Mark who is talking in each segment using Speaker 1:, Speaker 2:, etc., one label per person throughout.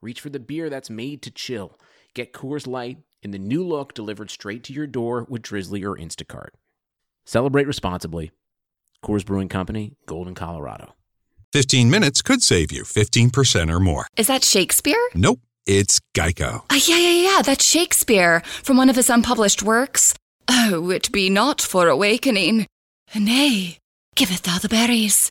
Speaker 1: reach for the beer that's made to chill. Get Coors Light in the new look delivered straight to your door with Drizzly or Instacart. Celebrate responsibly. Coors Brewing Company, Golden, Colorado.
Speaker 2: 15 minutes could save you 15% or more.
Speaker 3: Is that Shakespeare?
Speaker 2: Nope, it's Geico.
Speaker 3: Uh, yeah, yeah, yeah, that's Shakespeare from one of his unpublished works. Oh, it be not for awakening. Nay, giveth thou the berries.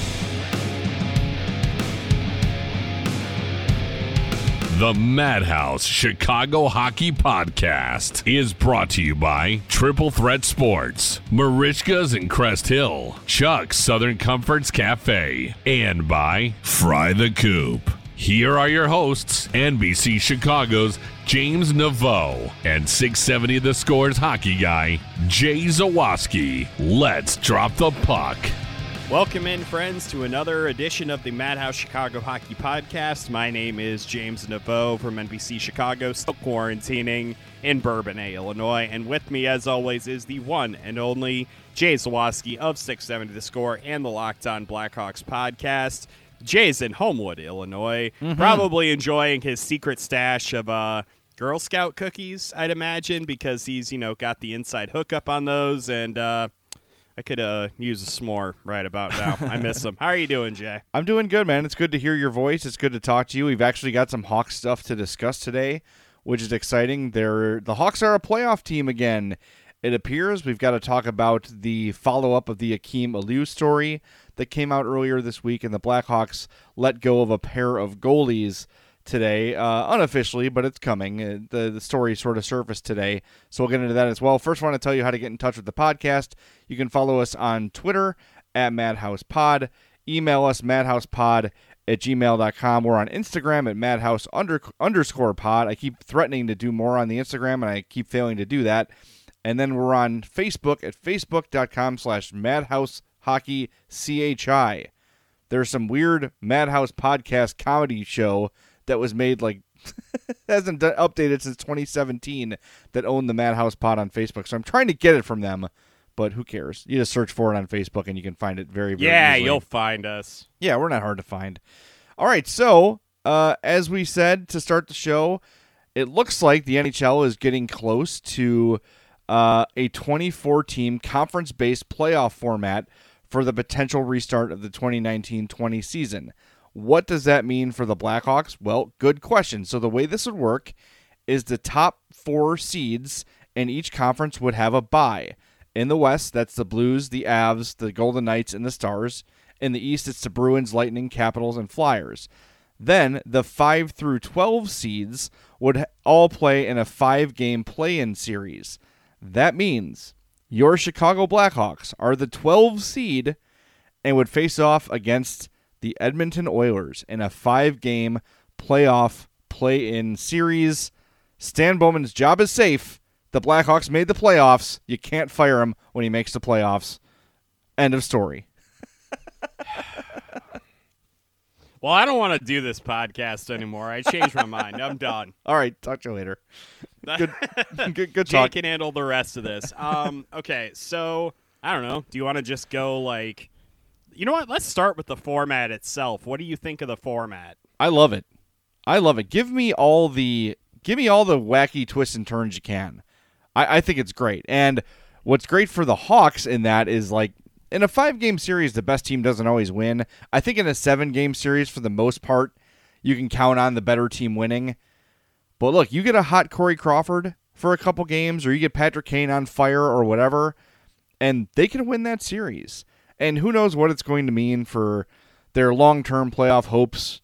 Speaker 4: The Madhouse Chicago Hockey Podcast is brought to you by Triple Threat Sports, Marishka's in Crest Hill, Chuck's Southern Comforts Cafe, and by Fry the Coop. Here are your hosts, NBC Chicago's James Naveau and 670 The Scores hockey guy, Jay Zawaski. Let's drop the puck.
Speaker 5: Welcome in, friends, to another edition of the Madhouse Chicago Hockey Podcast. My name is James Naveau from NBC Chicago, still quarantining in Bourbonnais, Illinois. And with me, as always, is the one and only Jay Zawaski of 670 The Score and the Locked On Blackhawks podcast. Jay's in Homewood, Illinois, probably enjoying his secret stash of uh, Girl Scout cookies, I'd imagine, because he's, you know, got the inside hookup on those. And, uh, I could uh, use a s'more right about now. I miss them. How are you doing, Jay?
Speaker 6: I'm doing good, man. It's good to hear your voice. It's good to talk to you. We've actually got some Hawks stuff to discuss today, which is exciting. They're the Hawks are a playoff team again. It appears we've got to talk about the follow up of the Akim Aliu story that came out earlier this week, and the Blackhawks let go of a pair of goalies today, uh, unofficially, but it's coming. Uh, the, the story sort of surfaced today, so we'll get into that as well. First, I want to tell you how to get in touch with the podcast. You can follow us on Twitter at MadhousePod. Email us madhousepod at gmail.com. We're on Instagram at madhouse under, underscore pod. I keep threatening to do more on the Instagram, and I keep failing to do that. And then we're on Facebook at facebook.com slash madhouse hockey chi. There's some weird Madhouse podcast comedy show that was made like hasn't done, updated since 2017 that owned the Madhouse Pod on Facebook. So I'm trying to get it from them, but who cares? You just search for it on Facebook and you can find it very, very
Speaker 5: Yeah,
Speaker 6: easily.
Speaker 5: you'll find us.
Speaker 6: Yeah, we're not hard to find. All right, so uh, as we said to start the show, it looks like the NHL is getting close to uh, a 24 team conference based playoff format for the potential restart of the 2019 20 season. What does that mean for the Blackhawks? Well, good question. So, the way this would work is the top four seeds in each conference would have a bye. In the West, that's the Blues, the Avs, the Golden Knights, and the Stars. In the East, it's the Bruins, Lightning, Capitals, and Flyers. Then the 5 through 12 seeds would all play in a five game play in series. That means your Chicago Blackhawks are the 12 seed and would face off against the Edmonton Oilers in a five game playoff play in series. Stan Bowman's job is safe. The Blackhawks made the playoffs. You can't fire him when he makes the playoffs. End of story.
Speaker 5: well, I don't want to do this podcast anymore. I changed my mind. I'm done.
Speaker 6: All right, talk to you later. Good, good, good
Speaker 5: Jake can handle the rest of this. Um, okay, so I don't know. Do you want to just go like, you know what? Let's start with the format itself. What do you think of the format?
Speaker 6: I love it. I love it. Give me all the give me all the wacky twists and turns you can. I, I think it's great. And what's great for the Hawks in that is like in a five game series, the best team doesn't always win. I think in a seven game series, for the most part, you can count on the better team winning. But look, you get a hot Corey Crawford for a couple games, or you get Patrick Kane on fire or whatever, and they can win that series. And who knows what it's going to mean for their long term playoff hopes.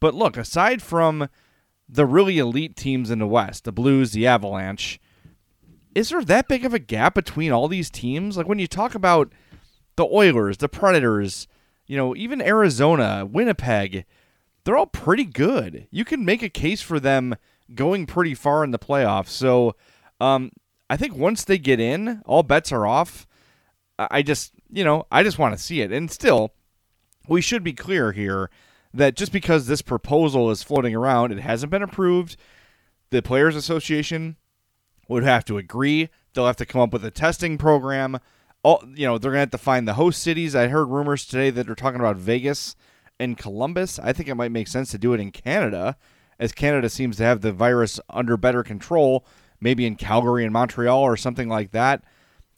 Speaker 6: But look, aside from the really elite teams in the West, the Blues, the Avalanche, is there that big of a gap between all these teams? Like when you talk about the Oilers, the Predators, you know, even Arizona, Winnipeg, they're all pretty good. You can make a case for them going pretty far in the playoffs. So, um, I think once they get in, all bets are off. I just, you know, I just want to see it. And still, we should be clear here that just because this proposal is floating around, it hasn't been approved. The Players Association would have to agree. They'll have to come up with a testing program. All you know, they're gonna have to find the host cities. I heard rumors today that they're talking about Vegas and Columbus. I think it might make sense to do it in Canada, as Canada seems to have the virus under better control. Maybe in Calgary and Montreal or something like that.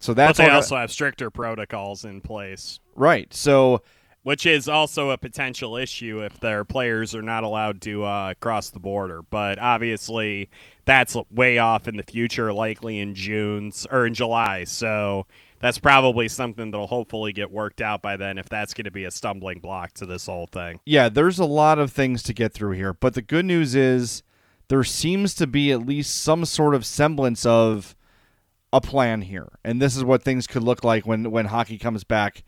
Speaker 6: So that's
Speaker 5: but they also have stricter protocols in place.
Speaker 6: right. So
Speaker 5: which is also a potential issue if their players are not allowed to uh, cross the border. But obviously, that's way off in the future, likely in June or in July. So that's probably something that'll hopefully get worked out by then if that's going to be a stumbling block to this whole thing.
Speaker 6: yeah, there's a lot of things to get through here. But the good news is there seems to be at least some sort of semblance of a plan here. And this is what things could look like when, when hockey comes back.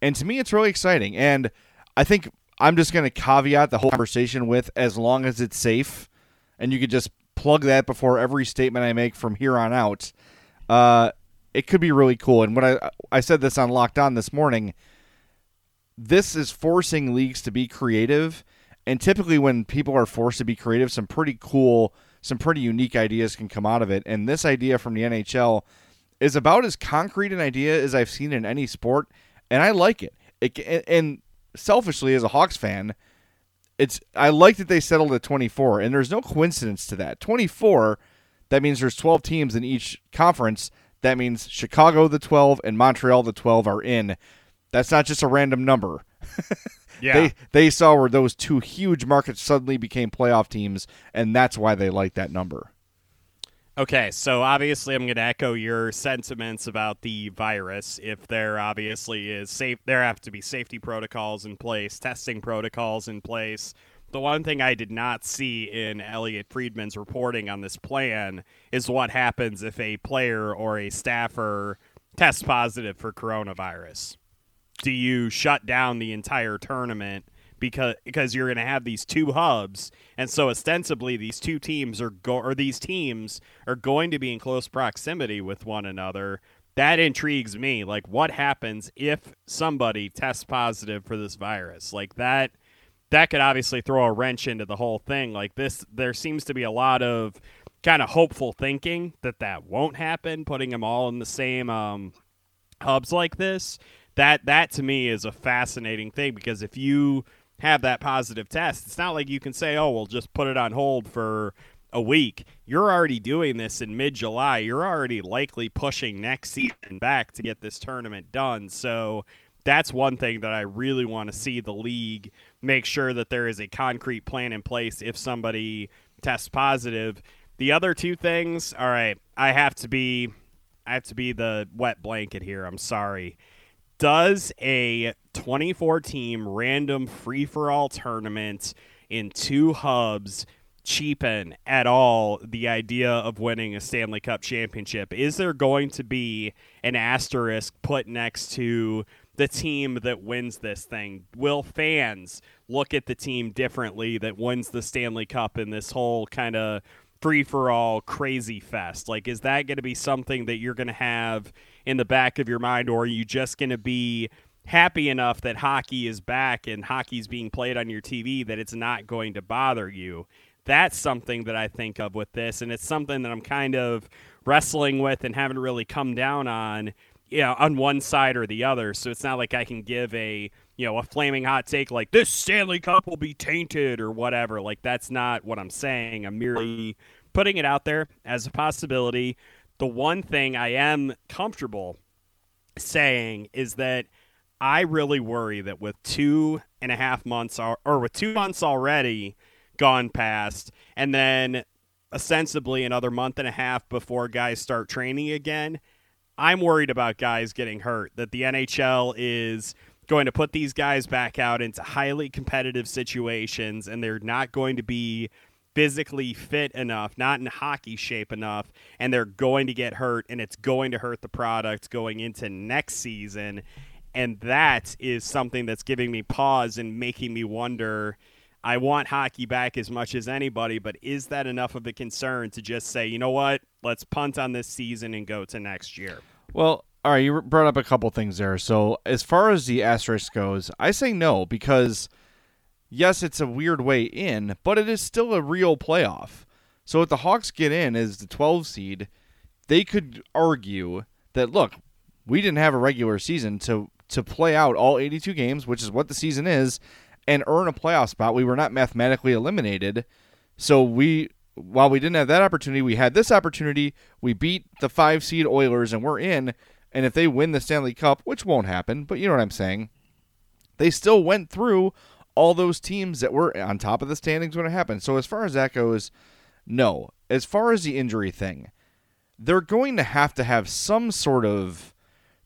Speaker 6: And to me, it's really exciting. And I think I'm just going to caveat the whole conversation with as long as it's safe. And you could just plug that before every statement I make from here on out. Uh, it could be really cool. And when I I said this on Locked On this morning, this is forcing leagues to be creative. And typically, when people are forced to be creative, some pretty cool, some pretty unique ideas can come out of it. And this idea from the NHL is about as concrete an idea as I've seen in any sport, and I like it. it and selfishly, as a Hawks fan, it's I like that they settled at 24, and there's no coincidence to that. 24, that means there's 12 teams in each conference. That means Chicago the 12 and Montreal the 12 are in. That's not just a random number.
Speaker 5: Yeah.
Speaker 6: They they saw where those two huge markets suddenly became playoff teams, and that's why they like that number.
Speaker 5: Okay, so obviously I'm going to echo your sentiments about the virus. If there obviously is safe, there have to be safety protocols in place, testing protocols in place. The one thing I did not see in Elliotte Friedman's reporting on this plan is what happens if a player or a staffer tests positive for coronavirus. Do you shut down the entire tournament because because you're going to have these two hubs, and so ostensibly these two teams are go or these teams are going to be in close proximity with one another. That intrigues me. Like, what happens if somebody tests positive for this virus? Like that. That could obviously throw a wrench into the whole thing. Like this, there seems to be a lot of kind of hopeful thinking that that won't happen. Putting them all in the same um, hubs like this that that to me is a fascinating thing because if you have that positive test, it's not like you can say, "Oh, we'll just put it on hold for a week." You're already doing this in mid-July. You're already likely pushing next season back to get this tournament done. So that's one thing that I really want to see the league make sure that there is a concrete plan in place if somebody tests positive. The other two things, all right, I have to be I have to be the wet blanket here. I'm sorry does a 24 team random free for all tournament in two hubs cheapen at all the idea of winning a Stanley Cup championship? Is there going to be an asterisk put next to the team that wins this thing? Will fans look at the team differently that wins the Stanley Cup in this whole kind of free for all crazy fest? Like, is that going to be something that you're going to have in the back of your mind, or are you just going to be happy enough that hockey is back and hockey's being played on your TV that it's not going to bother you? That's something that I think of with this, and it's something that I'm kind of wrestling with and haven't really come down on you know, on one side or the other. So it's not like I can give a you know a flaming hot take like this Stanley Cup will be tainted or whatever. Like that's not what I'm saying. I'm merely putting it out there as a possibility. The one thing I am comfortable saying is that I really worry that with two and a half months or, or with two months already gone past, and then ostensibly another month and a half before guys start training again, I'm worried about guys getting hurt. That the NHL is going to put these guys back out into highly competitive situations, and they're not going to be physically fit enough, not in hockey shape enough, and they're going to get hurt, and it's going to hurt the product going into next season. And that is something that's giving me pause and making me wonder. I want hockey back as much as anybody, but is that enough of a concern to just say, you know what, let's punt on this season and go to next year?
Speaker 6: Well, all right, you brought up a couple things there. So, as far as the asterisk goes, I say no because yes, it's a weird way in, but it is still a real playoff. So if the Hawks get in as the 12 seed, they could argue that look, we didn't have a regular season to to play out all 82 games, which is what the season is, and earn a playoff spot. We were not mathematically eliminated. So we while we didn't have that opportunity, we had this opportunity. We beat the 5 seed Oilers and we're in, and if they win the Stanley Cup, which won't happen, but you know what I'm saying, they still went through all those teams that were on top of the standings when it happened. So as far as that goes, no. As far as the injury thing, they're going to have to have some sort of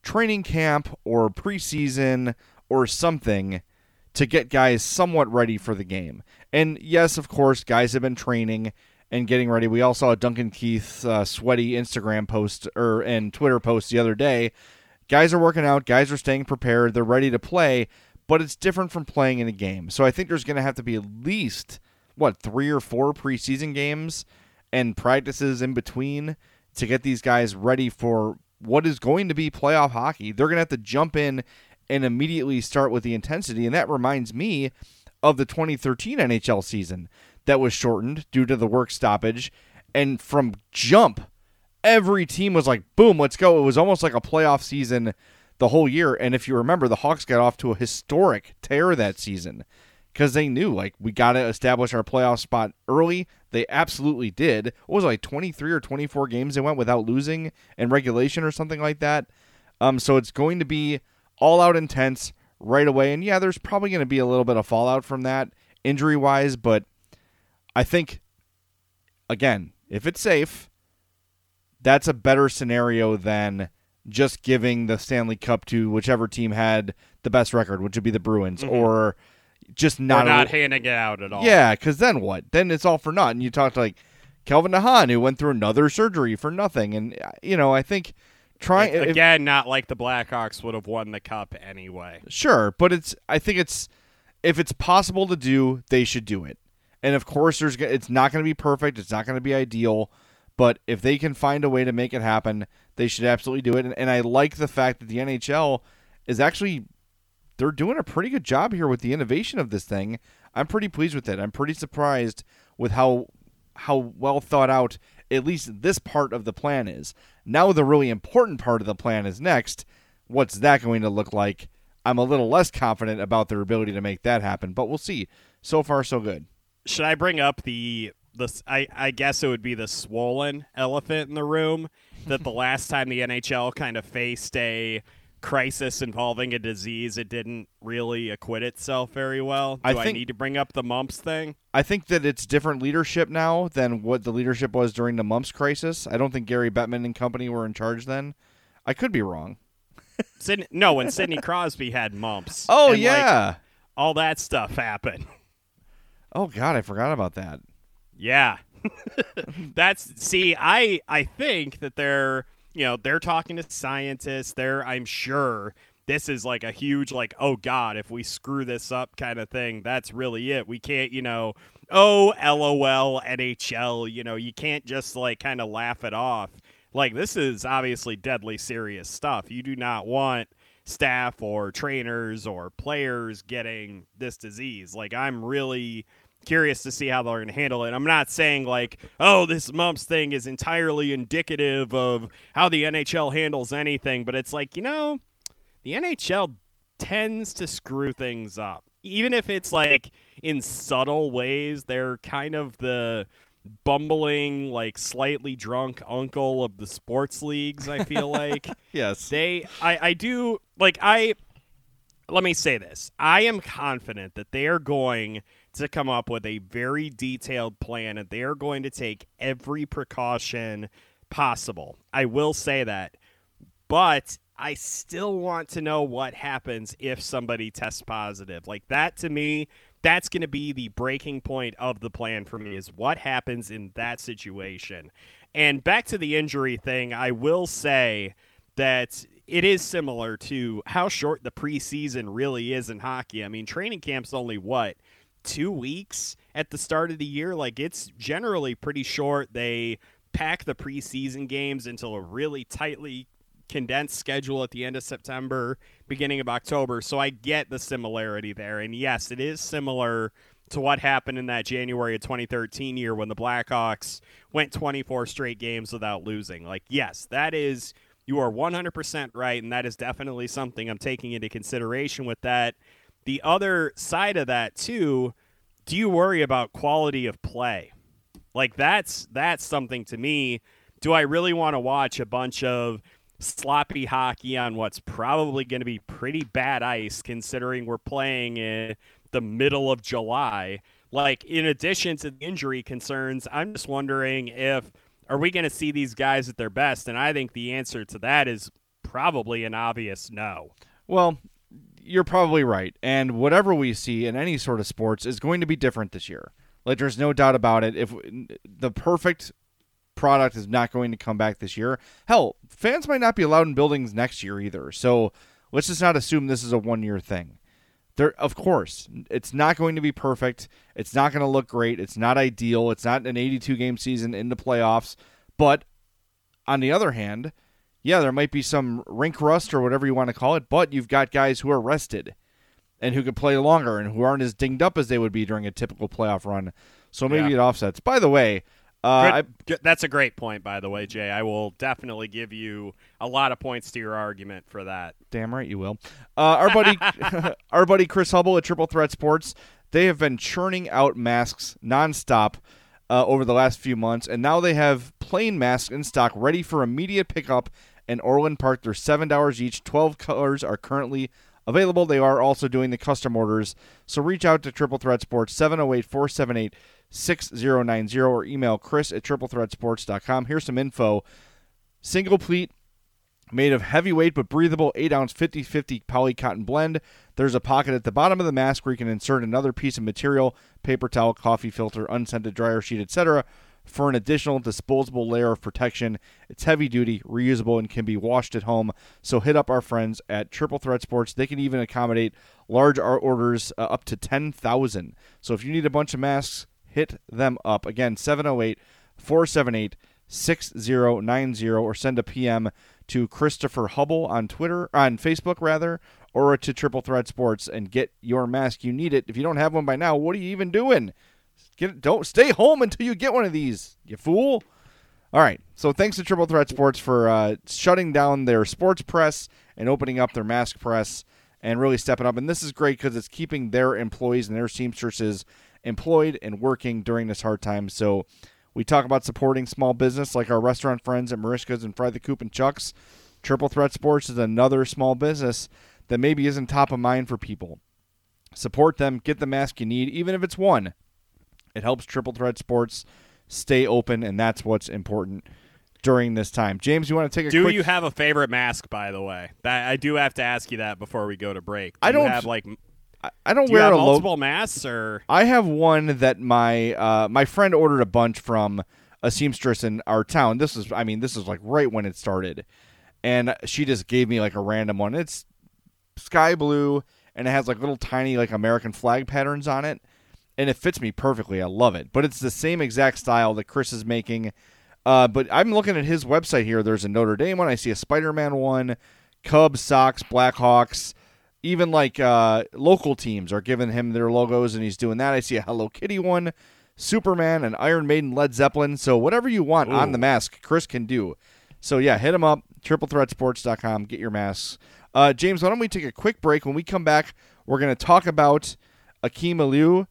Speaker 6: training camp or preseason or something to get guys somewhat ready for the game. And yes, of course, guys have been training and getting ready. We all saw a Duncan Keith's uh, sweaty Instagram post or and Twitter post the other day. Guys are working out. Guys are staying prepared. They're ready to play but it's different from playing in a game. So I think there's going to have to be at least what three or four preseason games and practices in between to get these guys ready for what is going to be playoff hockey. They're going to have to jump in and immediately start with the intensity, and that reminds me of the 2013 NHL season that was shortened due to the work stoppage, and from jump. Every team was like, boom, let's go. It was almost like a playoff season the whole year. And if you remember, the Hawks got off to a historic tear that season because they knew like we got to establish our playoff spot early. They absolutely did. What was it, like 23 or 24 games they went without losing in regulation or something like that. Um, so it's going to be all out intense right away. And yeah, there's probably going to be a little bit of fallout from that injury wise, but I think again, if it's safe, that's a better scenario than just giving the Stanley Cup to whichever team had the best record, which would be the Bruins, mm-hmm. or just not
Speaker 5: or not a, handing it out at all.
Speaker 6: Yeah, because then what? Then it's all for naught. And you talk to like Calvin de Haan, who went through another surgery for nothing, and uh, you know I think trying
Speaker 5: again, not like the Blackhawks would have won the cup anyway.
Speaker 6: Sure, but it's I think it's if it's possible to do, they should do it. And of course, there's it's not going to be perfect. It's not going to be ideal. But if they can find a way to make it happen, they should absolutely do it. And, and I like the fact that the NHL is actually they're doing a pretty good job here with the innovation of this thing. I'm pretty pleased with it. I'm pretty surprised with how how well thought out at least this part of the plan is. Now the really important part of the plan is next. What's that going to look like? I'm a little less confident about their ability to make that happen, but we'll see. So far so good.
Speaker 5: Should I bring up the the I, I guess it would be the swollen elephant in the room that the last time the NHL kind of faced a crisis involving a disease, it didn't really acquit itself very well. Do I, think, I need to bring up the mumps thing?
Speaker 6: I think that it's different leadership now than what the leadership was during the mumps crisis. I don't think Gary Bettman and company were in charge then. I could be wrong.
Speaker 5: No, when Sidney Crosby had mumps.
Speaker 6: Oh yeah, like,
Speaker 5: all that stuff happened.
Speaker 6: Oh God, I forgot about that.
Speaker 5: Yeah. That's see, I I think that they're you know, they're talking to scientists. They're I'm sure this is like a huge like oh god if we screw this up kind of thing that's really it we can't you know oh lol nhl you know you can't just like kind of laugh it off like this is obviously deadly serious stuff you do not want staff or trainers or players getting this disease like i'm really curious to see how they're going to handle it. I'm not saying like, oh, this mumps thing is entirely indicative of how the NHL handles anything, but it's like, you know, the NHL tends to screw things up. Even if it's like in subtle ways, they're kind of the bumbling, like slightly drunk uncle of the sports leagues, I feel like.
Speaker 6: yes.
Speaker 5: They I, I do like I let me say this. I am confident that they are going to come up with a very detailed plan and they are going to take every precaution possible. I will say that. But I still want to know what happens if somebody tests positive. Like that to me, that's going to be the breaking point of the plan for me is what happens in that situation. And back to the injury thing, I will say that it is similar to how short the preseason really is in hockey. I mean, training camp's only what, two weeks at the start of the year? Like, it's generally pretty short. They pack the preseason games into a really tightly condensed schedule at the end of September, beginning of October. So I get the similarity there. And yes, it is similar to what happened in that January of 2013 year when the Blackhawks went 24 straight games without losing. Like, yes, that is, you are 100% right. And that is definitely something I'm taking into consideration with that. The other side of that, too, do you worry about quality of play? Like, that's, that's something to me. Do I really want to watch a bunch of sloppy hockey on what's probably going to be pretty bad ice considering we're playing in the middle of July. Like in addition to the injury concerns, I'm just wondering if are we going to see these guys at their best and I think the answer to that is probably an obvious no.
Speaker 6: Well, you're probably right. And whatever we see in any sort of sports is going to be different this year. Like there's no doubt about it. If the perfect product is not going to come back this year. Hell, fans might not be allowed in buildings next year either. So let's just not assume this is a one year thing. There, of course, it's not going to be perfect. It's not going to look great. It's not ideal. It's not an 82 game season in the playoffs. But on the other hand, yeah, there might be some rink rust or whatever you want to call it, but you've got guys who are rested and who could play longer and who aren't as dinged up as they would be during a typical playoff run. So maybe yeah. it offsets. By the way,
Speaker 5: uh, good, that's a great point, by the way, Jay. I will definitely give you a lot of points to your argument for that.
Speaker 6: Damn right you will. Uh, our buddy, our buddy Chris Hubble at Triple Threat Sports, they have been churning out masks nonstop uh, over the last few months, and now they have plain masks in stock, ready for immediate pickup in Orland Park. They're seven dollars each. Twelve colors are currently available. They are also doing the custom orders. So reach out to Triple Threat Sports 708 478 6090 or email chris at triplethreatsports.com. Here's some info. Single pleat made of heavyweight but breathable 8 ounce 50 50 poly cotton blend. There's a pocket at the bottom of the mask where you can insert another piece of material paper towel, coffee filter, unscented dryer sheet, etc. for an additional disposable layer of protection. It's heavy duty, reusable, and can be washed at home. So hit up our friends at Triple Threat Sports. They can even accommodate large art orders uh, up to 10,000. So if you need a bunch of masks, hit them up. Again, 708 478 6090 or send a PM to Christopher Hubble on Twitter, on Facebook rather, or to Triple Threat Sports and get your mask. You need it. If you don't have one by now, what are you even doing? Get don't stay home until you get one of these, you fool. All right. So thanks to Triple Threat Sports for uh, shutting down their sports press and opening up their mask press and really stepping up. And this is great because it's keeping their employees and their seamstresses employed and working during this hard time. So we talk about supporting small business like our restaurant friends at Marishka's and Fry the Coop and Chuck's. Triple Threat Sports is another small business that maybe isn't top of mind for people. Support them, get the mask you need, even if it's one. It helps Triple Threat Sports stay open, and that's what's important during this time. James, you want to take a
Speaker 5: do
Speaker 6: quick...
Speaker 5: you have a favorite mask, by the way? That, I do have to ask you that before we go to break. Do
Speaker 6: I don't
Speaker 5: have like
Speaker 6: I don't
Speaker 5: Do
Speaker 6: wear
Speaker 5: a
Speaker 6: multiple
Speaker 5: lo- masks or
Speaker 6: I have one that my uh, my friend ordered a bunch from a seamstress in our town. This is I mean this is like right when it started, and she just gave me like a random one. It's sky blue and it has like little tiny like American flag patterns on it, and it fits me perfectly. I love it. But it's the same exact style that Chris is making. Uh, but I'm looking at his website here. There's a Notre Dame one. I see a Spider-Man one, Cubs, Sox, Blackhawks. Even like uh, local teams are giving him their logos, and he's doing that. I see a Hello Kitty one, Superman, and Iron Maiden, Led Zeppelin. So whatever you want Ooh. on the mask, Chris can do. So yeah, hit him up, triplethreatsports.com. Get your masks. Uh, James, why don't we take a quick break? When we come back, we're going to talk about Akim Aliu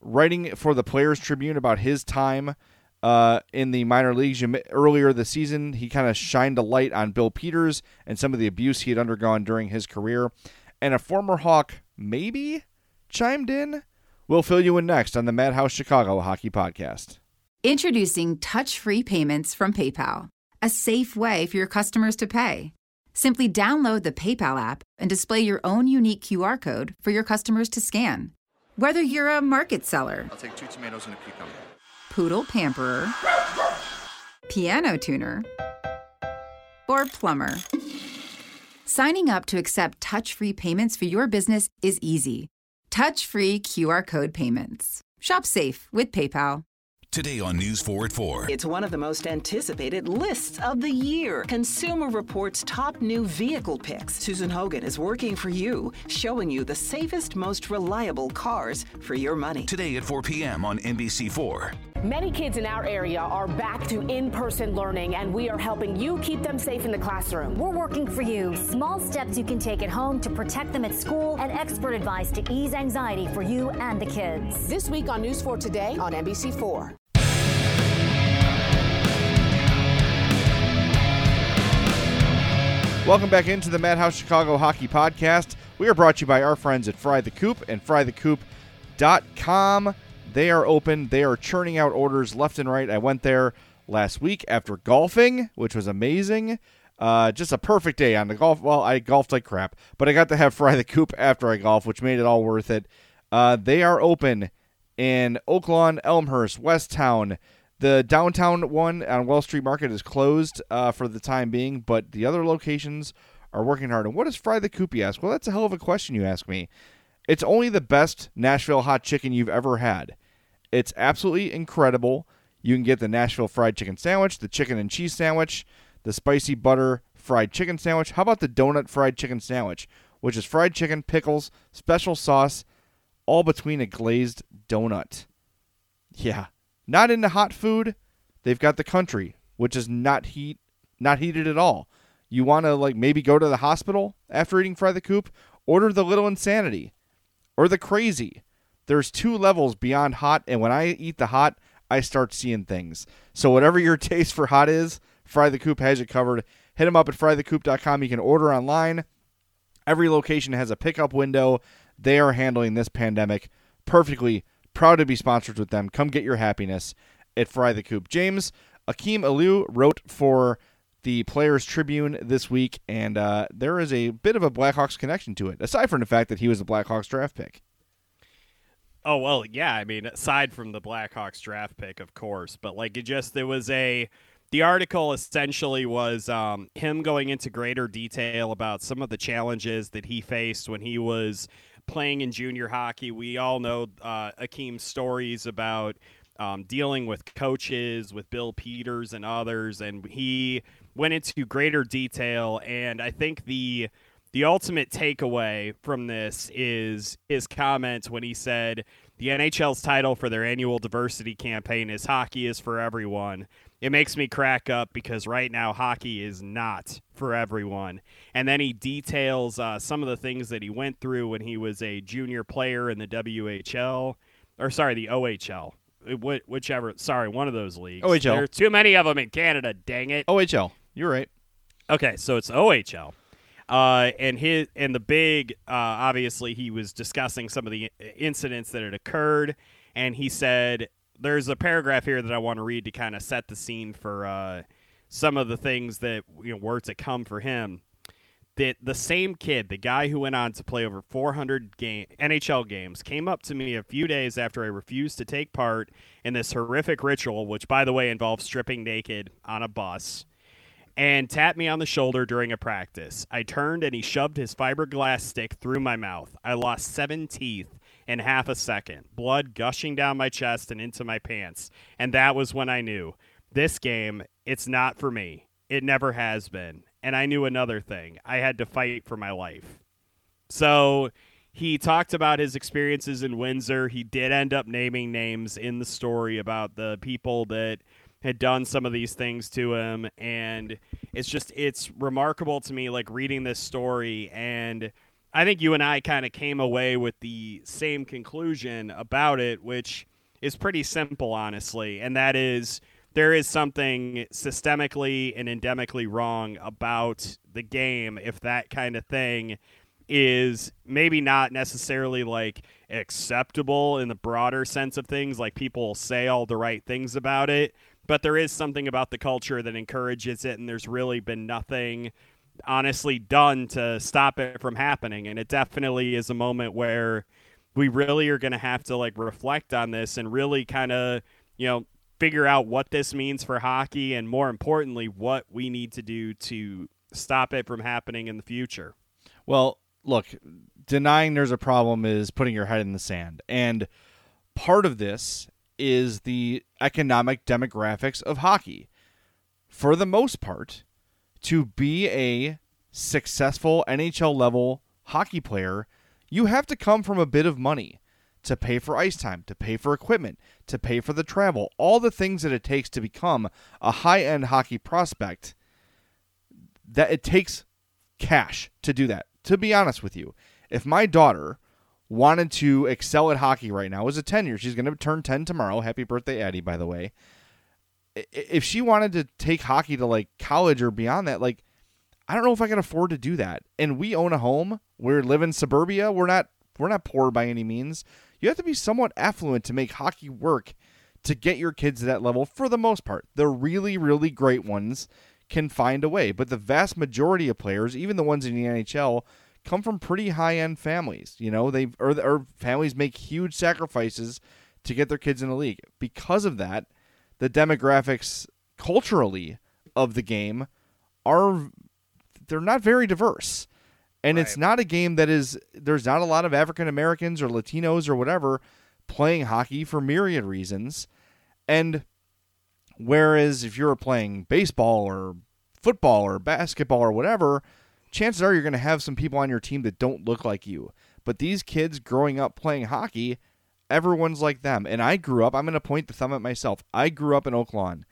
Speaker 6: writing for the Players Tribune about his time uh, in the minor leagues. Earlier this season, he kind of shined a light on Bill Peters and some of the abuse he had undergone during his career. And a former Hawk maybe chimed in. We'll fill you in next on the Madhouse Chicago Hockey Podcast.
Speaker 7: Introducing touch free payments from PayPal, a safe way for your customers to pay. Simply download the PayPal app and display your own unique QR code for your customers to scan. Whether you're a market seller,
Speaker 8: I'll take two tomatoes and a cucumber,
Speaker 7: poodle pamperer, piano tuner, or plumber. Signing up to accept touch free payments for your business is easy. Touch free QR code payments. Shop safe with PayPal.
Speaker 9: Today on News 4 at 4.
Speaker 10: It's one of the most anticipated lists of the year. Consumer Reports top new vehicle picks. Susan Hogan is working for you, showing you the safest, most reliable cars for your money.
Speaker 9: Today at 4 p.m. on NBC4.
Speaker 11: Many kids in our area are back to in person learning, and we are helping you keep them safe in the classroom.
Speaker 12: We're working for you. Small steps you can take at home to protect them at school, and expert advice to ease anxiety for you and the kids.
Speaker 11: This week on News 4 Today on NBC4.
Speaker 6: Welcome back into the Madhouse Chicago Hockey Podcast. We are brought to you by our friends at Fry the Coop and frythecoop.com. They are open. They are churning out orders left and right. I went there last week after golfing, which was amazing. Uh, just a perfect day on the golf. Well, I golfed like crap, but I got to have Fry the Coop after I golfed, which made it all worth it. Uh, they are open in Oaklawn, Elmhurst, Westtown, the downtown one on Wall Street Market is closed uh, for the time being, but the other locations are working hard. And what does Fry the Coop, ask? Well, that's a hell of a question you ask me. It's only the best Nashville hot chicken you've ever had. It's absolutely incredible. You can get the Nashville fried chicken sandwich, the chicken and cheese sandwich, the spicy butter fried chicken sandwich. How about the donut fried chicken sandwich, which is fried chicken, pickles, special sauce, all between a glazed donut? Yeah, not into hot food. They've got the country, which is not heat, not heated at all. You want to like maybe go to the hospital after eating Fry the Coop? Order the Little Insanity or the Crazy. There's two levels beyond hot, and when I eat the hot, I start seeing things. So whatever your taste for hot is, Fry the Coop has you covered. Hit them up at frythecoop.com. You can order online. Every location has a pickup window. They are handling this pandemic perfectly Proud to be sponsored with them. Come get your happiness at Fry the Coop. James, Akim Aliu wrote for the Players Tribune this week, and uh, there is a bit of a Blackhawks connection to it, aside from the fact that he was a Blackhawks draft pick.
Speaker 5: Oh well, yeah. I mean, aside from the Blackhawks draft pick, of course, but like it just there was a the article essentially was um, him going into greater detail about some of the challenges that he faced when he was playing in junior hockey. We all know uh, Akim's stories about um, dealing with coaches, with Bill Peters and others, and he went into greater detail. And I think the the ultimate takeaway from this is his comments when he said the NHL's title for their annual diversity campaign is "Hockey is for everyone." It makes me crack up because right now hockey is not for everyone. And then he details uh, some of the things that he went through when he was a junior player in the WHL, or sorry, the OHL, whichever. Sorry, one of those leagues.
Speaker 6: OHL.
Speaker 5: There are too many of them in Canada. Dang it.
Speaker 6: OHL. You're right.
Speaker 5: Okay, so it's OHL. Uh, and his and the big, uh, obviously, he was discussing some of the incidents that had occurred, and he said there's a paragraph here that I want to read to kind of set the scene for uh, some of the things that you know were to come for him. That the same kid, the guy who went on to play over 400 game NHL games, came up to me a few days after I refused to take part in this horrific ritual, which, by the way, involves stripping naked on a bus. and tapped me on the shoulder during a practice. I turned and he shoved his fiberglass stick through my mouth. I lost seven teeth in half a second, blood gushing down my chest and into my pants. And that was when I knew this game, it's not for me. It never has been. And I knew another thing I had to fight for my life. So he talked about his experiences in Windsor. He did end up naming names in the story about the people that had done some of these things to him and it's just it's remarkable to me like reading this story and I think you and I kind of came away with the same conclusion about it which is pretty simple honestly and that is there is something systemically and endemically wrong about the game if that kind of thing is maybe not necessarily like acceptable in the broader sense of things like people say all the right things about it but there is something about the culture that encourages it and there's really been nothing honestly done to stop it from happening. And it definitely is a moment where we really are going to have to like reflect on this and really kind of you know figure out what this means for hockey and more importantly what we need to do to stop it from happening in the future.
Speaker 6: Well look denying there's a problem is putting your head in the sand. And part of this is the economic demographics of hockey. For the most part, to be a successful NHL level hockey player, you have to come from a bit of money to pay for ice time, to pay for equipment, to pay for the travel, all the things that it takes to become a high end hockey prospect. That it takes cash to do that. To be honest with you, if my daughter wanted to excel at hockey right now, was a 10 year. She's going to turn 10 tomorrow. Happy birthday, Addie, by the way. If she wanted to take hockey to like college or beyond that, like, I don't know if I can afford to do that. And we own a home. We live in suburbia. We're not we're not poor by any means. You have to be somewhat affluent to make hockey work to get your kids to that level for the most part. The really, really great ones can find a way. But the vast majority of players, even the ones in the NHL, come from pretty high end families. You know, they or, or families make huge sacrifices to get their kids in the league. Because of that, the demographics culturally of the game are they're not very diverse. And right. it's not a game that is there's not a lot of African Americans or Latinos or whatever playing hockey for myriad reasons. And whereas if you're playing baseball or football or basketball or whatever, chances are you're going to have some people on your team that don't look like you. But these kids growing up playing hockey, everyone's like them. And I grew up, I'm going to point the thumb at myself. I grew up in Oak Lawn.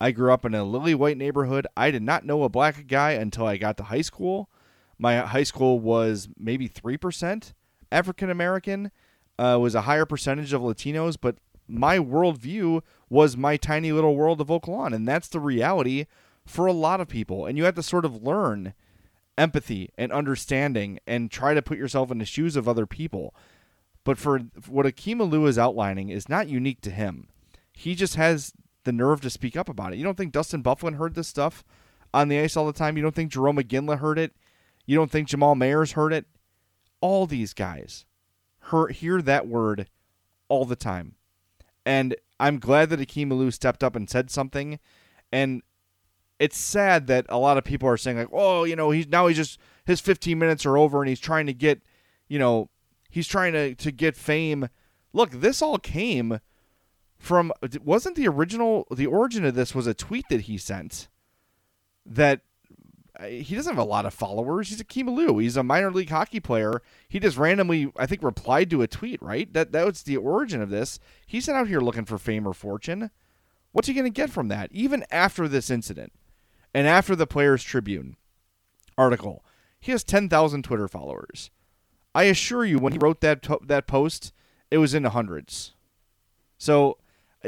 Speaker 6: I grew up in a lily white neighborhood. I did not know a black guy until I got to high school. My high school was maybe 3% African American, uh, was a higher percentage of Latinos, but my worldview was my tiny little world of Oak Lawn. And that's the reality for a lot of people. And you have to sort of learn empathy and understanding and try to put yourself in the shoes of other people. But for what Akim Aliu is outlining is not unique to him. He just has the nerve to speak up about it. You don't think Dustin Byfuglien heard this stuff on the ice all the time? You don't think Jerome Iginla heard it? You don't think Jamal Mayers heard it? All these guys hear, hear that word all the time. And I'm glad that Akim Aliu stepped up and said something. And it's sad that a lot of people are saying like, oh, you know, he's now he's just his 15 minutes are over and he's trying to get, you know, he's trying to to get fame. Look, this all came from wasn't the original the origin of this was a tweet that he sent that uh, he doesn't have a lot of followers. He's Akim Aliu. He's a minor league hockey player. He just randomly, I think, replied to a tweet. Right. That that was the origin of this. He's not out here looking for fame or fortune. What's he going to get from that? Even after this incident, and after the Players Tribune article, he has 10,000 Twitter followers. I assure you, when he wrote that to- that post, it was in the hundreds. So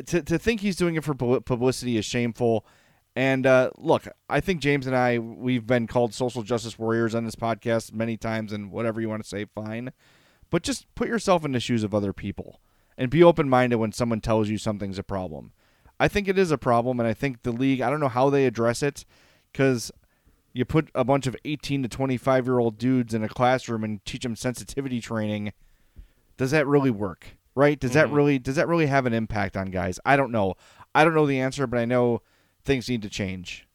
Speaker 6: to, to think he's doing it for publicity is shameful. And uh, look, I think James and I, we've been called social justice warriors on this podcast many times, and whatever you want to say, fine. But just put yourself in the shoes of other people and be open minded when someone tells you something's a problem. I think it is a problem, and I think the league. I don't know how they address it because you put a bunch of 18 to 25 year old dudes in a classroom and teach them sensitivity training. Does that really work? Right? Does mm-hmm. that really does that really have an impact on guys? I don't know. I don't know the answer, but I know things need to change.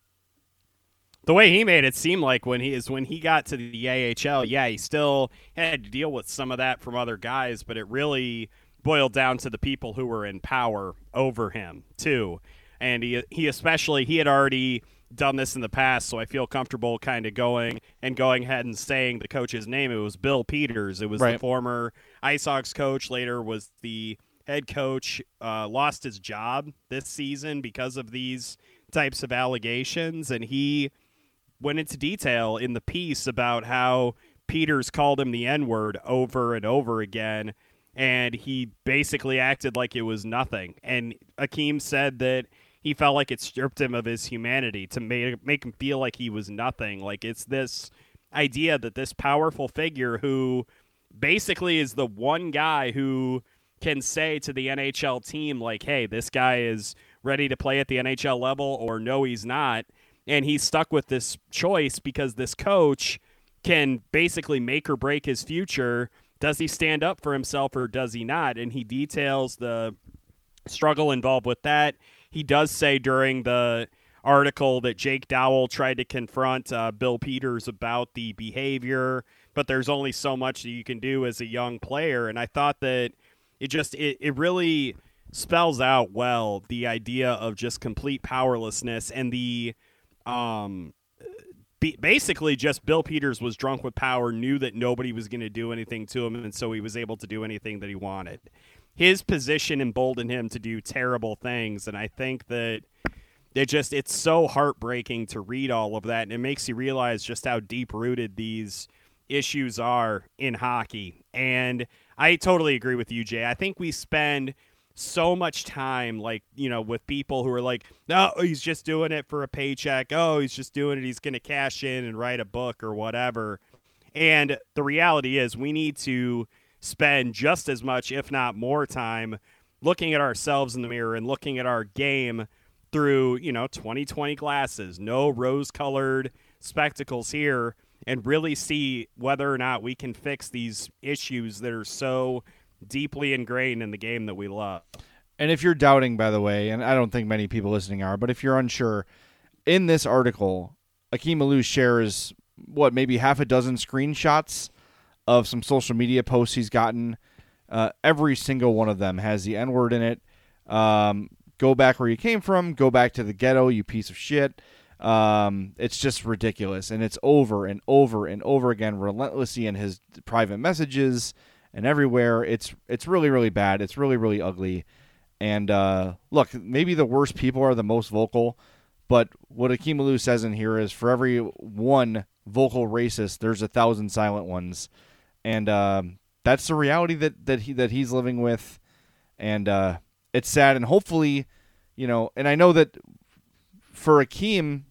Speaker 5: the way he made it seem like when he is when he got to the AHL, yeah, he still had to deal with some of that from other guys, but it really boiled down to the people who were in power over him too. And he he especially he had already done this in the past, so I feel comfortable kind of going and going ahead and saying the coach's name. It was Bill Peters. It was
Speaker 6: Right.
Speaker 5: the former IceHogs coach. Later was the head coach. Uh, lost his job this season because of these types of allegations, and he went into detail in the piece about how Peters called him the N word over and over again, and he basically acted like it was nothing. And Akim said that he felt like it stripped him of his humanity to make, make him feel like he was nothing. Like it's this idea that this powerful figure who basically is the one guy who can say to the NHL team, like, hey, this guy is ready to play at the NHL level, or no, he's not. And he's stuck with this choice because this coach can basically make or break his future. Does he stand up for himself or does he not? And he details the struggle involved with that. He does say during the article that Jake Dowell tried to confront uh, Bill Peters about the behavior, but there's only so much that you can do as a young player. And I thought that it just it, it really spells out well the idea of just complete powerlessness and the um basically just Bill Peters was drunk with power, knew that nobody was going to do anything to him, and so he was able to do anything that he wanted. His position emboldened him to do terrible things, and I think that it just it's so heartbreaking to read all of that, and it makes you realize just how deep rooted these issues are in hockey. And I totally agree with you, Jay. I think we spend so much time like you know with people who are like no he's just doing it for a paycheck. Oh he's just doing it. He's going to cash in and write a book or whatever. And the reality is we need to spend just as much if not more time looking at ourselves in the mirror and looking at our game through you know 2020 glasses no rose colored spectacles here and really see whether or not we can fix these issues that are so deeply ingrained in the game that we love.
Speaker 6: And if you're doubting, by the way, and I don't think many people listening are, but if you're unsure, in this article, Akim Aliu shares what maybe half a dozen screenshots of some social media posts he's gotten. Uh, every single one of them has the N word in it. Um, go back where you came from. Go back to the ghetto, you piece of shit. Um, it's just ridiculous, and it's over and over and over again, relentlessly in his private messages and everywhere. It's it's really really bad. It's really really ugly. And uh, look, maybe the worst people are the most vocal, but what Akim Aliu says in here is for every one vocal racist, there's a thousand silent ones, and um, that's the reality that that he that he's living with, and uh, it's sad. And hopefully, you know, and I know that for Akim,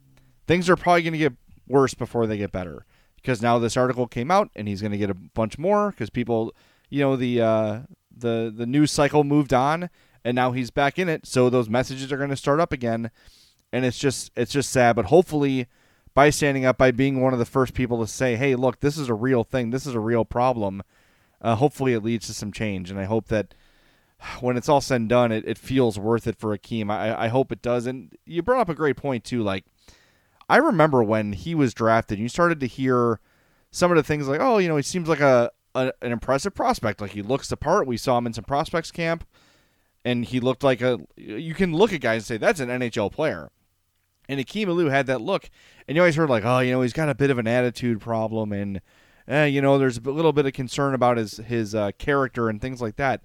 Speaker 6: things are probably going to get worse before they get better because now this article came out and he's going to get a bunch more because people, you know, the uh, the the news cycle moved on and now he's back in it, so those messages are going to start up again, and it's just it's just sad. But hopefully, by standing up, by being one of the first people to say, "Hey, look, this is a real thing. This is a real problem," uh, hopefully it leads to some change, and I hope that when it's all said and done, it, it feels worth it for Akim. I, I hope it does. And you brought up a great point too. Like I remember when he was drafted, you started to hear some of the things like, oh, you know, he seems like a, a an impressive prospect. Like he looks the part. We saw him in some prospects camp, and he looked like a. You can look at guys and say that's an NHL player. And Akim Aliu had that look, and you always heard like, oh, you know, he's got a bit of an attitude problem, and eh, you know, there's a little bit of concern about his his uh, character and things like that.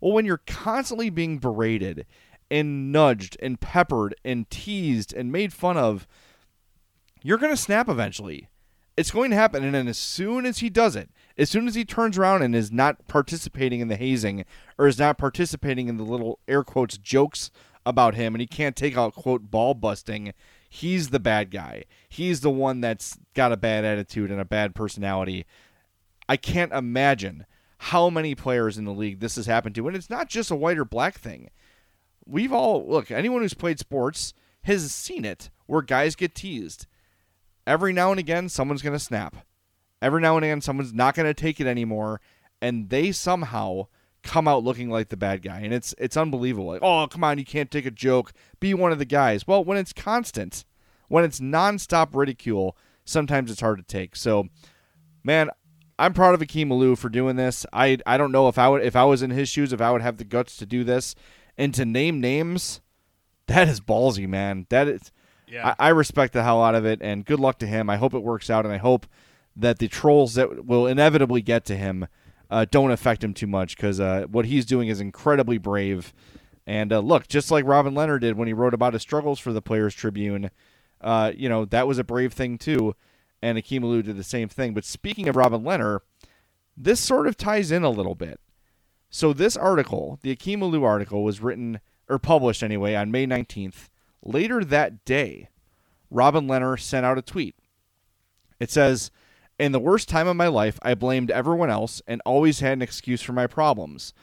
Speaker 6: Well, when you're constantly being berated and nudged and peppered and teased and made fun of, you're going to snap eventually. It's going to happen. And then as soon as he does it, as soon as he turns around and is not participating in the hazing or is not participating in the little air quotes jokes about him and he can't take out quote ball busting, he's the bad guy. He's the one that's got a bad attitude and a bad personality. I can't imagine how many players in the league this has happened to. And it's not just a white or black thing. We've all, look, anyone who's played sports has seen it where guys get teased. Every now and again, someone's going to snap. Every now and again, someone's not going to take it anymore. And they somehow come out looking like the bad guy. And it's it's unbelievable. Like, oh, come on, you can't take a joke. Be one of the guys. Well, when it's constant, when it's nonstop ridicule, sometimes it's hard to take. So, man, I'm proud of Akim Aliu for doing this. I I don't know if I would if I was in his shoes if I would have the guts to do this and to name names. That is ballsy, man. That is.
Speaker 5: Yeah.
Speaker 6: I, I respect the hell out of it, and good luck to him. I hope it works out, and I hope that the trolls that will inevitably get to him uh, don't affect him too much because uh, what he's doing is incredibly brave. And uh, look, just like Robin Lehner did when he wrote about his struggles for the Players Tribune, uh, you know that was a brave thing too. And Akim Aliu did the same thing. But speaking of Robin Lehner, this sort of ties in a little bit. So this article, the Akim Aliu article, was written or published anyway on May 19th. Later that day, Robin Lehner sent out a tweet. It says, In the worst time of my life, I blamed everyone else and always had an excuse for my problems.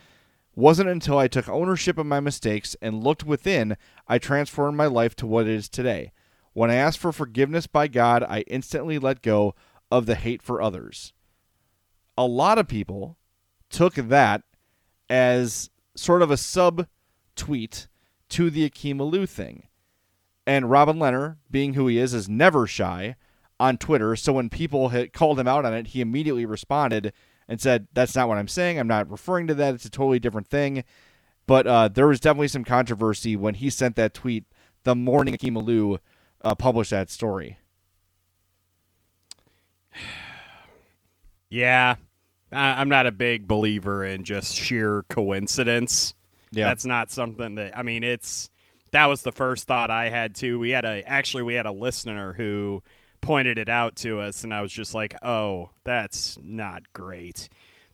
Speaker 6: Wasn't until I took ownership of my mistakes and looked within, I transformed my life to what it is today. When I asked for forgiveness by God, I instantly let go of the hate for others. A lot of people took that as sort of a sub tweet to the Akim Aliu thing. And Robin Lehner, being who he is, is never shy on Twitter. So when people had called him out on it, he immediately responded and said, "That's not what I'm saying. I'm not referring to that. It's a totally different thing." But uh, there was definitely some controversy when he sent that tweet the morning Akim Aliu uh, published that story.
Speaker 5: Yeah, I'm not a big believer in just sheer coincidence.
Speaker 6: Yeah.
Speaker 5: that's not something that I mean. It's that was the first thought I had too. We had a actually we had a listener who pointed it out to us, and I was just like, "Oh, that's not great."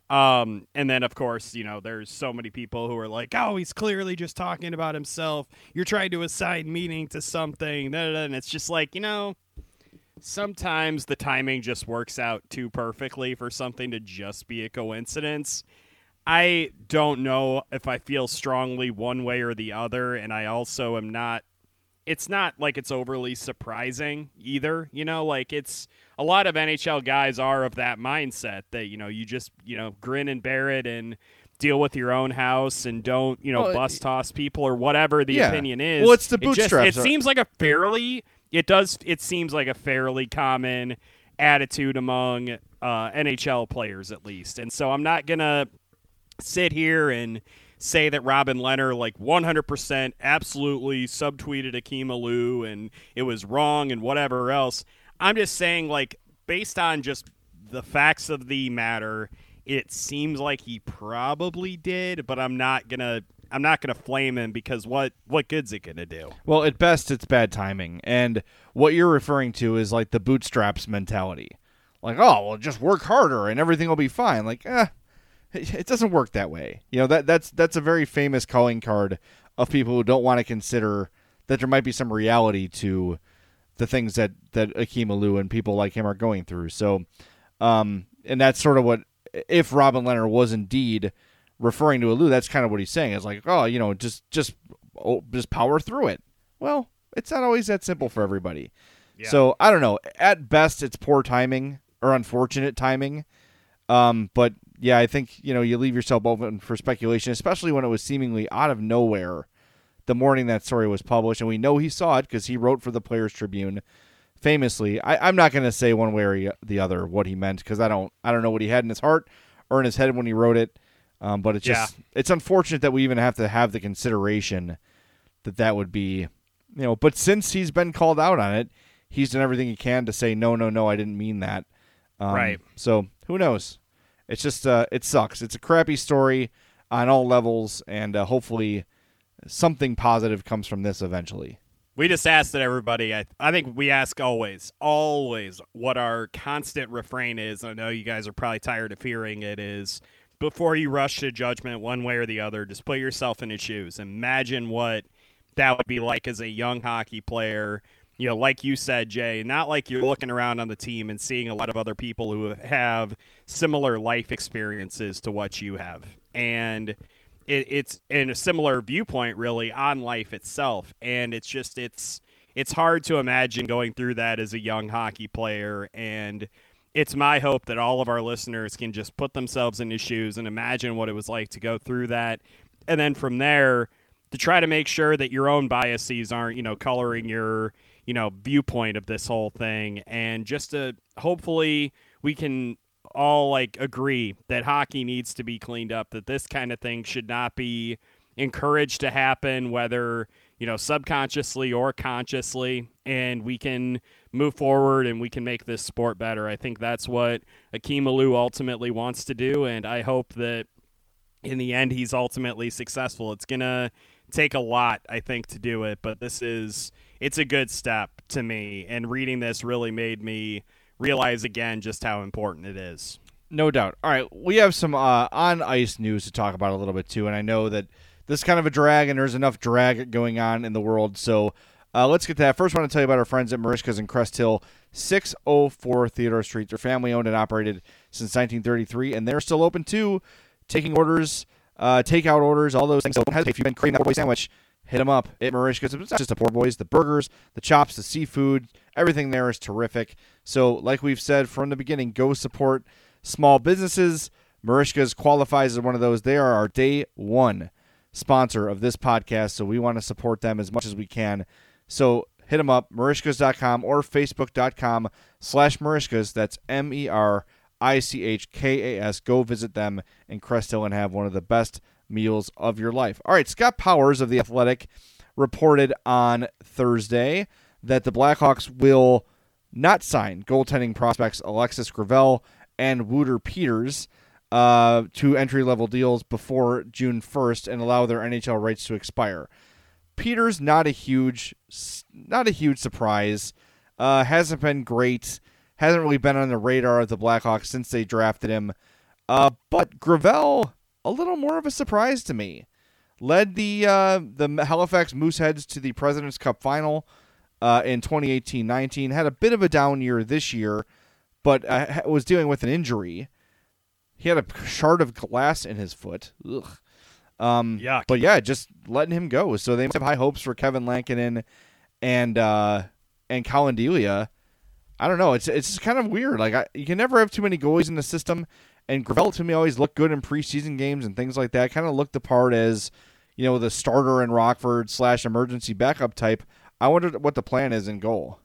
Speaker 5: Um, and then of course, you know, there's so many people who are like, "Oh, he's clearly just talking about himself. You're trying to assign meaning to something," and it's just like, you know, sometimes the timing just works out too perfectly for something to just be a coincidence. I don't know if I feel strongly one way or the other, and I also am not. It's not like it's overly surprising either. You know, like it's a lot of NHL guys are of that mindset that you know you just you know grin and bear it and deal with your own house and don't you know
Speaker 6: Well,
Speaker 5: bust toss people or whatever the
Speaker 6: Yeah.
Speaker 5: opinion is.
Speaker 6: Well, it's the
Speaker 5: It just-
Speaker 6: bootstraps.
Speaker 5: It, seems like a fairly it does it seems like a fairly common attitude among uh, NHL players at least, and so I'm not gonna sit here and say that Robin Lehner like 100% absolutely subtweeted Akim Aliu and it was wrong and whatever else. I'm just saying like based on just the facts of the matter, it seems like he probably did, but I'm not gonna I'm not gonna flame him because what what good's it gonna do?
Speaker 6: Well, at best, it's bad timing. And what you're referring to is like the bootstraps mentality. Like, oh, well, just work harder and everything will be fine. Like, eh, it doesn't work that way. You know that that's that's a very famous calling card of people who don't want to consider that there might be some reality to the things that that Akim Aliu and people like him are going through. So, um, and that's sort of what if Robin Lehner was indeed referring to Aliu, that's kind of what he's saying. It's like, oh, you know, just just oh, just power through it. Well, it's not always that simple for everybody. So I don't know. At best, it's poor timing or unfortunate timing. Um, but yeah, I think you know you leave yourself open for speculation, especially when it was seemingly out of nowhere the morning that story was published, and we know he saw it because he wrote for the Players Tribune famously. I, I'm not going to say one way or the other what he meant because I don't I don't know what he had in his heart or in his head when he wrote it. Um, but it's just it's unfortunate that we even have to have the consideration that that would be, you know. But since he's been called out on it, he's done everything he can to say no, no, no, I didn't mean that. Um,
Speaker 5: Right.
Speaker 6: So who knows? It's just uh, it sucks. It's a crappy story on all levels, and uh, hopefully something positive comes from this eventually.
Speaker 5: We just asked that everybody. I, I think we ask always, always what our constant refrain is. I know you guys are probably tired of hearing it. Is before you rush to judgment one way or the other, just put yourself in his shoes. Imagine what that would be like as a young hockey player. You know, like you said, Jay, not like you're looking around on the team and seeing a lot of other people who have similar life experiences to what you have. And it, it's in a similar viewpoint really on life itself. And it's just it's it's hard to imagine going through that as a young hockey player. And it's my hope that all of our listeners can just put themselves in his shoes and imagine what it was like to go through that. And then from there to try to make sure that your own biases aren't, you know, coloring your, you know, viewpoint of this whole thing and just to hopefully we can all like agree that hockey needs to be cleaned up, that this kind of thing should not be encouraged to happen whether, you know, subconsciously or consciously and we can move forward and we can make this sport better. I think that's what Akim Aliu ultimately wants to do and I hope that in the end he's ultimately successful. It's to take a lot, I think, to do it, but this is it's a good step to me. And reading this really made me realize again just how important it is.
Speaker 6: No doubt. All right, we have some uh, on ice news to talk about a little bit too, and I know that this is kind of a drag, and there's enough drag going on in the world. So uh, let's get to that. First, I want to tell you about our friends at Merichka's in Crest Hill, 604 Theodore Street. They're family owned and operated since 1933, and they're still open too, taking orders uh, takeout orders, all those things. So don't hesitate if you've been craving that boy sandwich. Hit them up at Merichka's. It's not just the poor boys, the burgers, the chops, the seafood, everything there is terrific. So, like we've said from the beginning, go support small businesses. Merichka's qualifies as one of those. They are our day one sponsor of this podcast, so we want to support them as much as we can. So hit them up, merichkas.com or facebook.com slash merichkas. That's M-E-R I C H K A S. Go visit them in Crest Hill and have one of the best meals of your life. All right, Scott Powers of The Athletic reported on Thursday that the Blackhawks will not sign goaltending prospects Alexis Gravel and Wouter Peeters uh, to entry level deals before June 1st and allow their NHL rights to expire. Peeters not a huge not a huge surprise. Uh, hasn't been great hasn't really been on the radar of the Blackhawks since they drafted him. Uh, but Gravel, a little more of a surprise to me. Led the uh, the Halifax Mooseheads to the President's Cup final uh, in 2018-19. Had a bit of a down year this year, but uh, was dealing with an injury. He had a shard of glass in his foot. Ugh. Um,
Speaker 5: Yuck.
Speaker 6: But yeah, just letting him go. So they must have high hopes for Kevin Lankinen and uh, and Collin Delia I don't know. It's it's kind of weird. Like I, you can never have too many goalies in the system. And Gravel to me always looked good in preseason games and things like that. Kind of looked the part as, you know, the starter in Rockford slash emergency backup type. I wonder what the plan is in goal.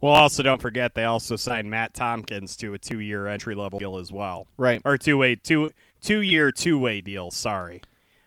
Speaker 5: Well, also don't forget they also signed Matt Tomkins to a two-year entry-level deal as well.
Speaker 6: Right.
Speaker 5: Or two-way two two-year two-way deal. Sorry.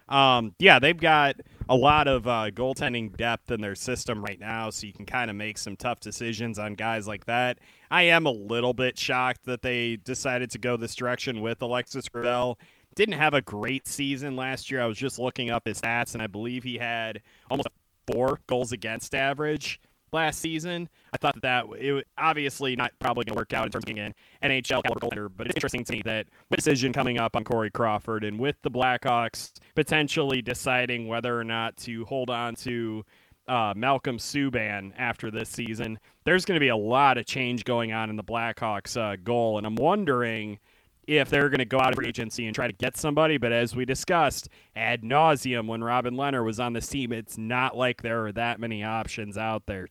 Speaker 5: Um, yeah, they've got a lot of uh, goaltending depth in their system right now, so you can kind of make some tough decisions on guys like that. I am a little bit shocked that they decided to go this direction with Alexis Gravel. Didn't have a great season last year. I was just looking up his stats, and I believe he had almost four goals against average last season. I thought that that it obviously not probably going to work out in terms of being an NHL caliber goaltender, but it's interesting to me that decision coming up on Corey Crawford and with the Blackhawks potentially deciding whether or not to hold on to uh, Malcolm Subban after this season, there's going to be a lot of change going on in the Blackhawks uh, goal, and I'm wondering if they're going to go out of agency and try to get somebody. But as we discussed ad nauseum when Robin Lehner was on this team, it's not like there are that many options out there.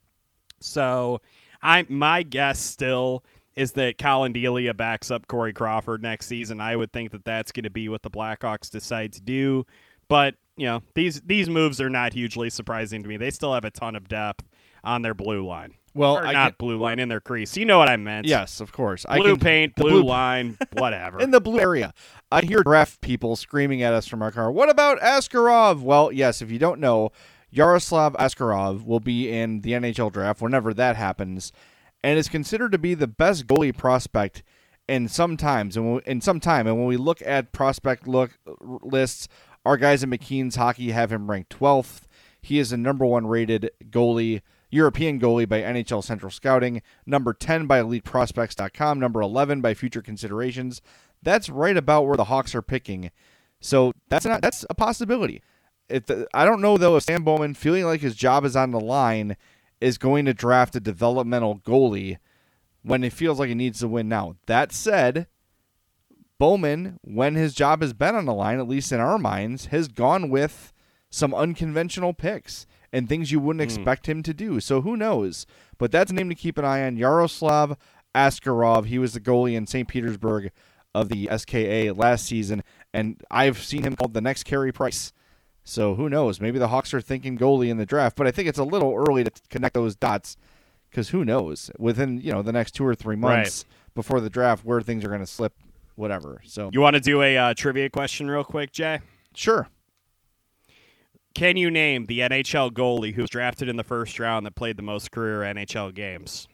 Speaker 5: So, I my guess still is that Collin Delia backs up Corey Crawford next season. I would think that that's going to be what the Blackhawks decide to do. But you know these these moves are not hugely surprising to me. They still have a ton of depth on their blue line.
Speaker 6: Well,
Speaker 5: or
Speaker 6: I
Speaker 5: not
Speaker 6: can,
Speaker 5: blue line in their crease. You know what I meant?
Speaker 6: Yes, of course.
Speaker 5: Blue
Speaker 6: I can,
Speaker 5: paint, blue, blue line, whatever.
Speaker 6: in the blue area. I hear draft people screaming at us from our car. What about Askarov? Well, yes. If you don't know, Yaroslav Askarov will be in the NHL draft whenever that happens, and is considered to be the best goalie prospect in some times and in some time. And when we look at prospect look lists, our guys at McKeen's Hockey have him ranked 12th. He is the number one rated goalie, European goalie by NHL Central Scouting, number 10 by EliteProspects.com, number 11 by Future Considerations. That's right about where the Hawks are picking. So that's not that's a possibility if I don't know though if Stan Bowman feeling like his job is on the line is going to draft a developmental goalie when it feels like he needs to win now. That said, Bowman, when his job has been on the line, at least in our minds, has gone with some unconventional picks and things you wouldn't mm. expect him to do. So who knows? But that's a name to keep an eye on. Yaroslav Askarov. He was the goalie in St. Petersburg of the SKA last season, and I've seen him called the next Carey Price. So who knows? Maybe the Hawks are thinking goalie in the draft, but I think it's a little early to connect those dots because who knows within you know the next two or three months before the draft where things are going to slip, whatever. So
Speaker 5: You want to do a uh, trivia question real quick, Jay?
Speaker 6: sure.
Speaker 5: Can you name the NHL goalie who was drafted in the first round that played the most career NHL games?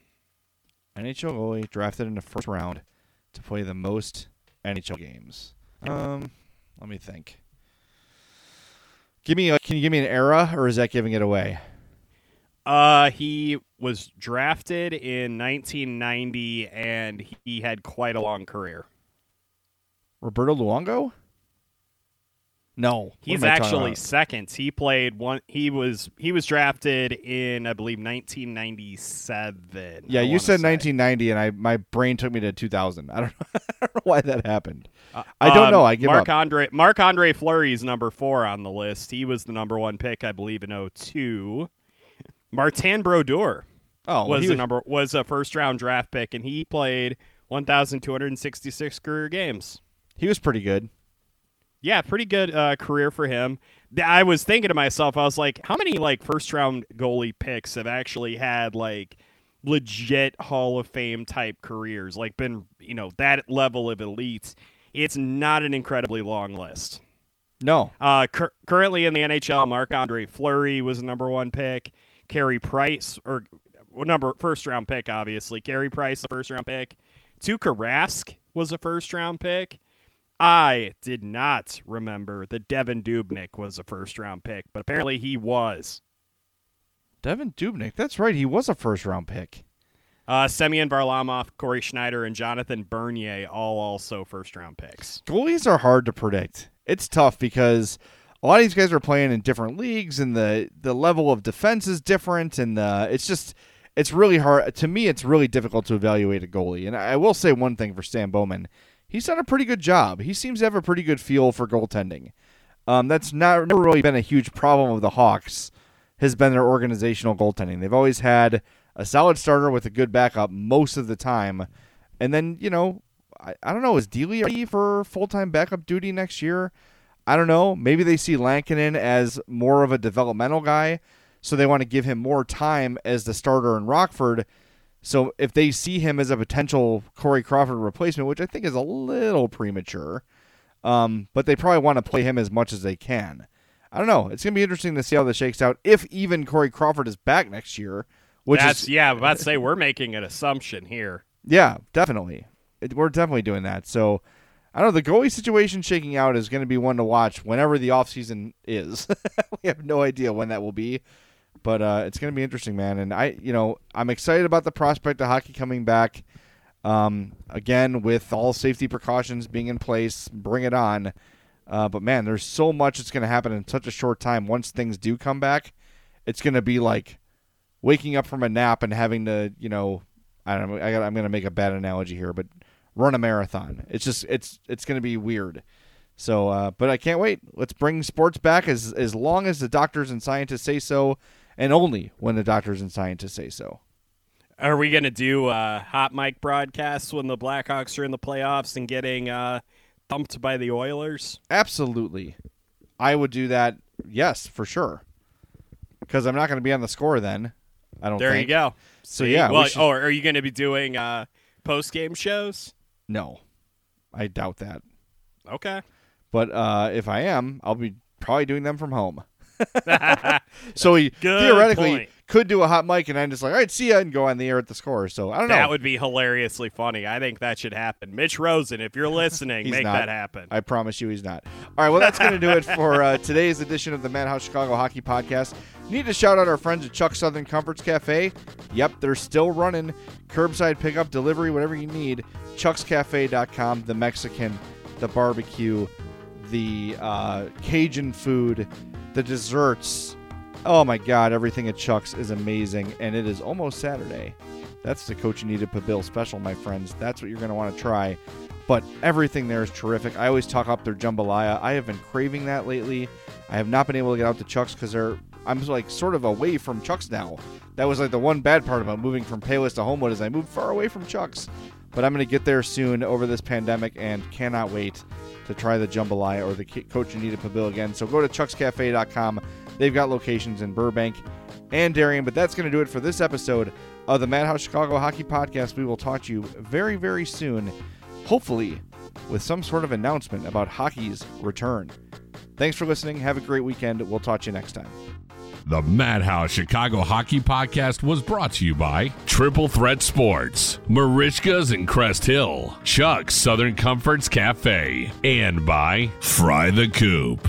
Speaker 6: NHL goalie drafted in the first round to play the most NHL games. Um, let me think. Give me a, can you give me an era or is that giving it away?
Speaker 5: Uh, he was drafted in 1990, and he had quite a long career.
Speaker 6: Roberto Luongo? No,
Speaker 5: He's
Speaker 6: am I talking
Speaker 5: actually
Speaker 6: about?
Speaker 5: second. He played one. He was he was drafted in I believe 1997.
Speaker 6: Yeah,
Speaker 5: I
Speaker 6: you said
Speaker 5: say.
Speaker 6: 1990, and I my brain took me to 2000. I don't, I don't know why that happened. I don't
Speaker 5: Um,
Speaker 6: know. I give
Speaker 5: Mark
Speaker 6: up.
Speaker 5: Andre Marc Andre Fleury's number four on the list. He was the number one pick, I believe, in 02. Martin Brodeur
Speaker 6: Oh,
Speaker 5: was
Speaker 6: he
Speaker 5: the number was a first round draft pick, and he played 1,266 career games.
Speaker 6: He was pretty good.
Speaker 5: Yeah, pretty good uh, career for him. I was thinking to myself, I was like, how many like first round goalie picks have actually had like legit Hall of Fame type careers, like been you know that level of elite? It's not an incredibly long list.
Speaker 6: No.
Speaker 5: Uh, cur- currently in the NHL, Marc Andre Fleury was the number one pick. Carey Price, or well, number first round pick, obviously. Carey Price, the first round pick. Tuukka Rask was a first round pick. I did not remember that Devan Dubnyk was a first round pick, but apparently he was.
Speaker 6: Devan Dubnyk. That's right. He was a first round pick.
Speaker 5: Uh, Semyon Varlamov, Cory Schneider, and Jonathan Bernier all also first round picks.
Speaker 6: Goalies are hard to predict. It's tough because a lot of these guys are playing in different leagues, and the the level of defense is different, and uh, it's just it's really hard to me. It's really difficult to evaluate a goalie. And I will say one thing for Stan Bowman, he's done a pretty good job. He seems to have a pretty good feel for goaltending. Um, that's not never really been a huge problem of the Hawks. Has been their organizational goaltending. They've always had a solid starter with a good backup most of the time, and then you know I, I don't know, is Delia ready for full time backup duty next year? I don't know. Maybe they see Lankinen as more of a developmental guy, so they want to give him more time as the starter in Rockford. So if they see him as a potential Corey Crawford replacement, which I think is a little premature, um, but they probably want to play him as much as they can. I don't know. It's gonna be interesting to see how this shakes out. If even Corey Crawford is back next year, which
Speaker 5: That's
Speaker 6: is
Speaker 5: yeah, I'm about to say we're making an assumption here.
Speaker 6: yeah, definitely. It, we're definitely doing that. So I don't know. The goalie situation shaking out is going to be one to watch whenever the offseason is. we have no idea when that will be, but uh, it's going to be interesting, man. And I, you know, I'm excited about the prospect of hockey coming back. Um, again, with all safety precautions being in place, bring it on. Uh, but man, there's so much that's going to happen in such a short time. Once things do come back, it's going to be like waking up from a nap and having to, you know, I don't know. I I'm going to make a bad analogy here, but run a marathon. It's just it's it's going to be weird. So, uh, but I can't wait. Let's bring sports back as as long as the doctors and scientists say so, and only when the doctors and scientists say so.
Speaker 5: Are we going to do uh, hot mic broadcasts when the Blackhawks are in the playoffs and getting uh, thumped by the Oilers?
Speaker 6: Absolutely, I would do that. Yes, for sure. Because I'm not going to be on the score then. I don't.
Speaker 5: There
Speaker 6: think.
Speaker 5: you go.
Speaker 6: So
Speaker 5: See?
Speaker 6: yeah, we
Speaker 5: Well,
Speaker 6: should-
Speaker 5: oh, are you going to be doing uh, post game shows?
Speaker 6: no, I doubt that.
Speaker 5: Okay.
Speaker 6: But uh, if I am, I'll be probably doing them from home. so he
Speaker 5: Good
Speaker 6: theoretically
Speaker 5: point.
Speaker 6: could do a hot mic, and I'm just like, all right, see ya, and go on the air at the score. So I don't know.
Speaker 5: That would be hilariously funny. I think that should happen. Mitch Rosen, if you're listening, make
Speaker 6: not.
Speaker 5: that happen.
Speaker 6: I promise you he's not. All right, well, that's going to do it for uh, today's edition of the Madhouse Chicago Hockey Podcast. Need to shout out our friends at Chuck Southern Comforts Cafe. Yep, they're still running curbside pickup, delivery, whatever you need. Chuck'sCafe.com, the Mexican, the barbecue, the uh, Cajun food, the desserts. Oh my God, everything at Chuck's is amazing, and it is almost Saturday. That's the Needed pibil special, my friends. That's what you're going to want to try. But everything there is terrific. I always talk up their jambalaya. I have been craving that lately. I have not been able to get out to Chuck's because they're I'm like sort of away from Chuck's now. That was like the one bad part about moving from Payless to Homewood is I moved far away from Chuck's. But I'm going to get there soon over this pandemic and cannot wait. to try the jambalaya or the cochinita pibil again. So go to chuckscafe.com. They've got locations in Burbank and Darien. But that's going to do it for this episode of the Madhouse Chicago Hockey Podcast. We will talk to you very, very soon, hopefully with some sort of announcement about hockey's return. Thanks for listening. Have a great weekend. We'll talk to you next time.
Speaker 4: The Madhouse Chicago Hockey Podcast was brought to you by Triple Threat Sports, Merichka's in Crest Hill, Chuck's Southern Comforts Cafe, and by Fry the Coop.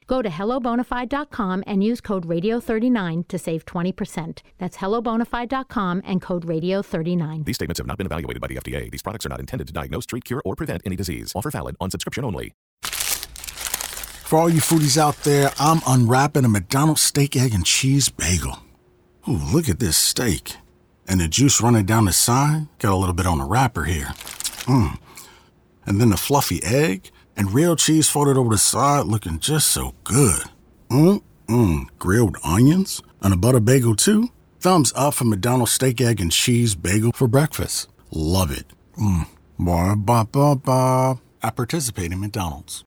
Speaker 8: Go to hellobonafide.com and use code radio39 to save 20%. That's hellobonafide.com and code radio39.
Speaker 13: These statements have not been evaluated by the FDA. These products are not intended to diagnose, treat, cure, or prevent any disease. Offer valid on subscription only.
Speaker 14: For all you foodies out there, I'm unwrapping a McDonald's steak, egg, and cheese bagel. Ooh, look at this steak. And the juice running down the side. Got a little bit on the wrapper here. Mmm. And then the fluffy egg and real cheese folded over the side looking just so good. Mmm, grilled onions and a butter bagel too. Thumbs up for McDonald's steak, egg, and cheese bagel for breakfast. Love it. Mmm. Ba ba ba ba. I participate in McDonald's.